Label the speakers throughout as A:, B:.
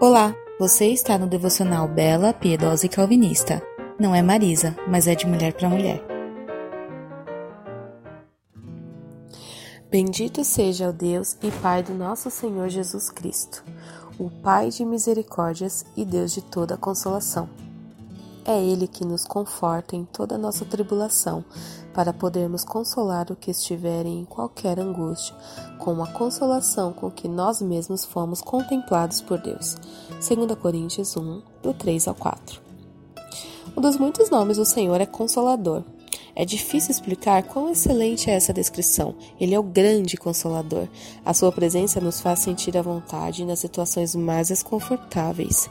A: Olá, você está no devocional Bela, Piedosa e Calvinista. Não é Marisa, mas é de mulher para mulher.
B: Bendito seja o Deus e Pai do nosso Senhor Jesus Cristo, o Pai de misericórdias e Deus de toda consolação. É Ele que nos conforta em toda a nossa tribulação, para podermos consolar o que estiverem em qualquer angústia, com a consolação com que nós mesmos fomos contemplados por Deus. 2 Coríntios 1, do 3 ao 4. Um dos muitos nomes do Senhor é Consolador. É difícil explicar quão excelente é essa descrição. Ele é o grande consolador. A sua presença nos faz sentir à vontade nas situações mais desconfortáveis.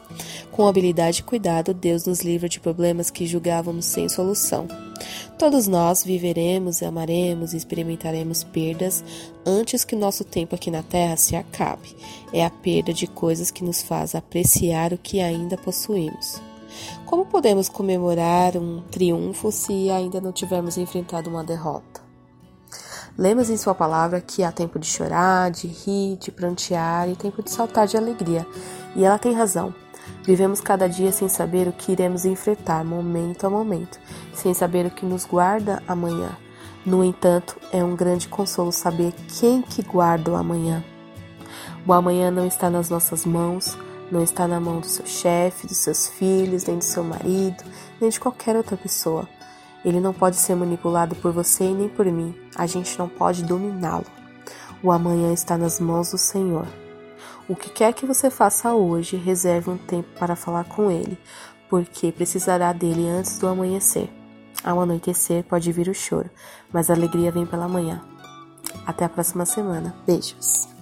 B: Com habilidade e cuidado, Deus nos livra de problemas que julgávamos sem solução. Todos nós viveremos, amaremos e experimentaremos perdas antes que nosso tempo aqui na Terra se acabe. É a perda de coisas que nos faz apreciar o que ainda possuímos. Como podemos comemorar um triunfo se ainda não tivermos enfrentado uma derrota? Lemos em Sua palavra que há tempo de chorar, de rir, de prantear e tempo de saltar de alegria. E ela tem razão. Vivemos cada dia sem saber o que iremos enfrentar momento a momento, sem saber o que nos guarda amanhã. No entanto, é um grande consolo saber quem que guarda o amanhã. O amanhã não está nas nossas mãos, não está na mão do seu chefe, dos seus filhos, nem do seu marido, nem de qualquer outra pessoa. Ele não pode ser manipulado por você e nem por mim. A gente não pode dominá-lo. O amanhã está nas mãos do Senhor. O que quer que você faça hoje, reserve um tempo para falar com Ele, porque precisará dele antes do amanhecer. Ao anoitecer pode vir o choro, mas a alegria vem pela manhã. Até a próxima semana. Beijos.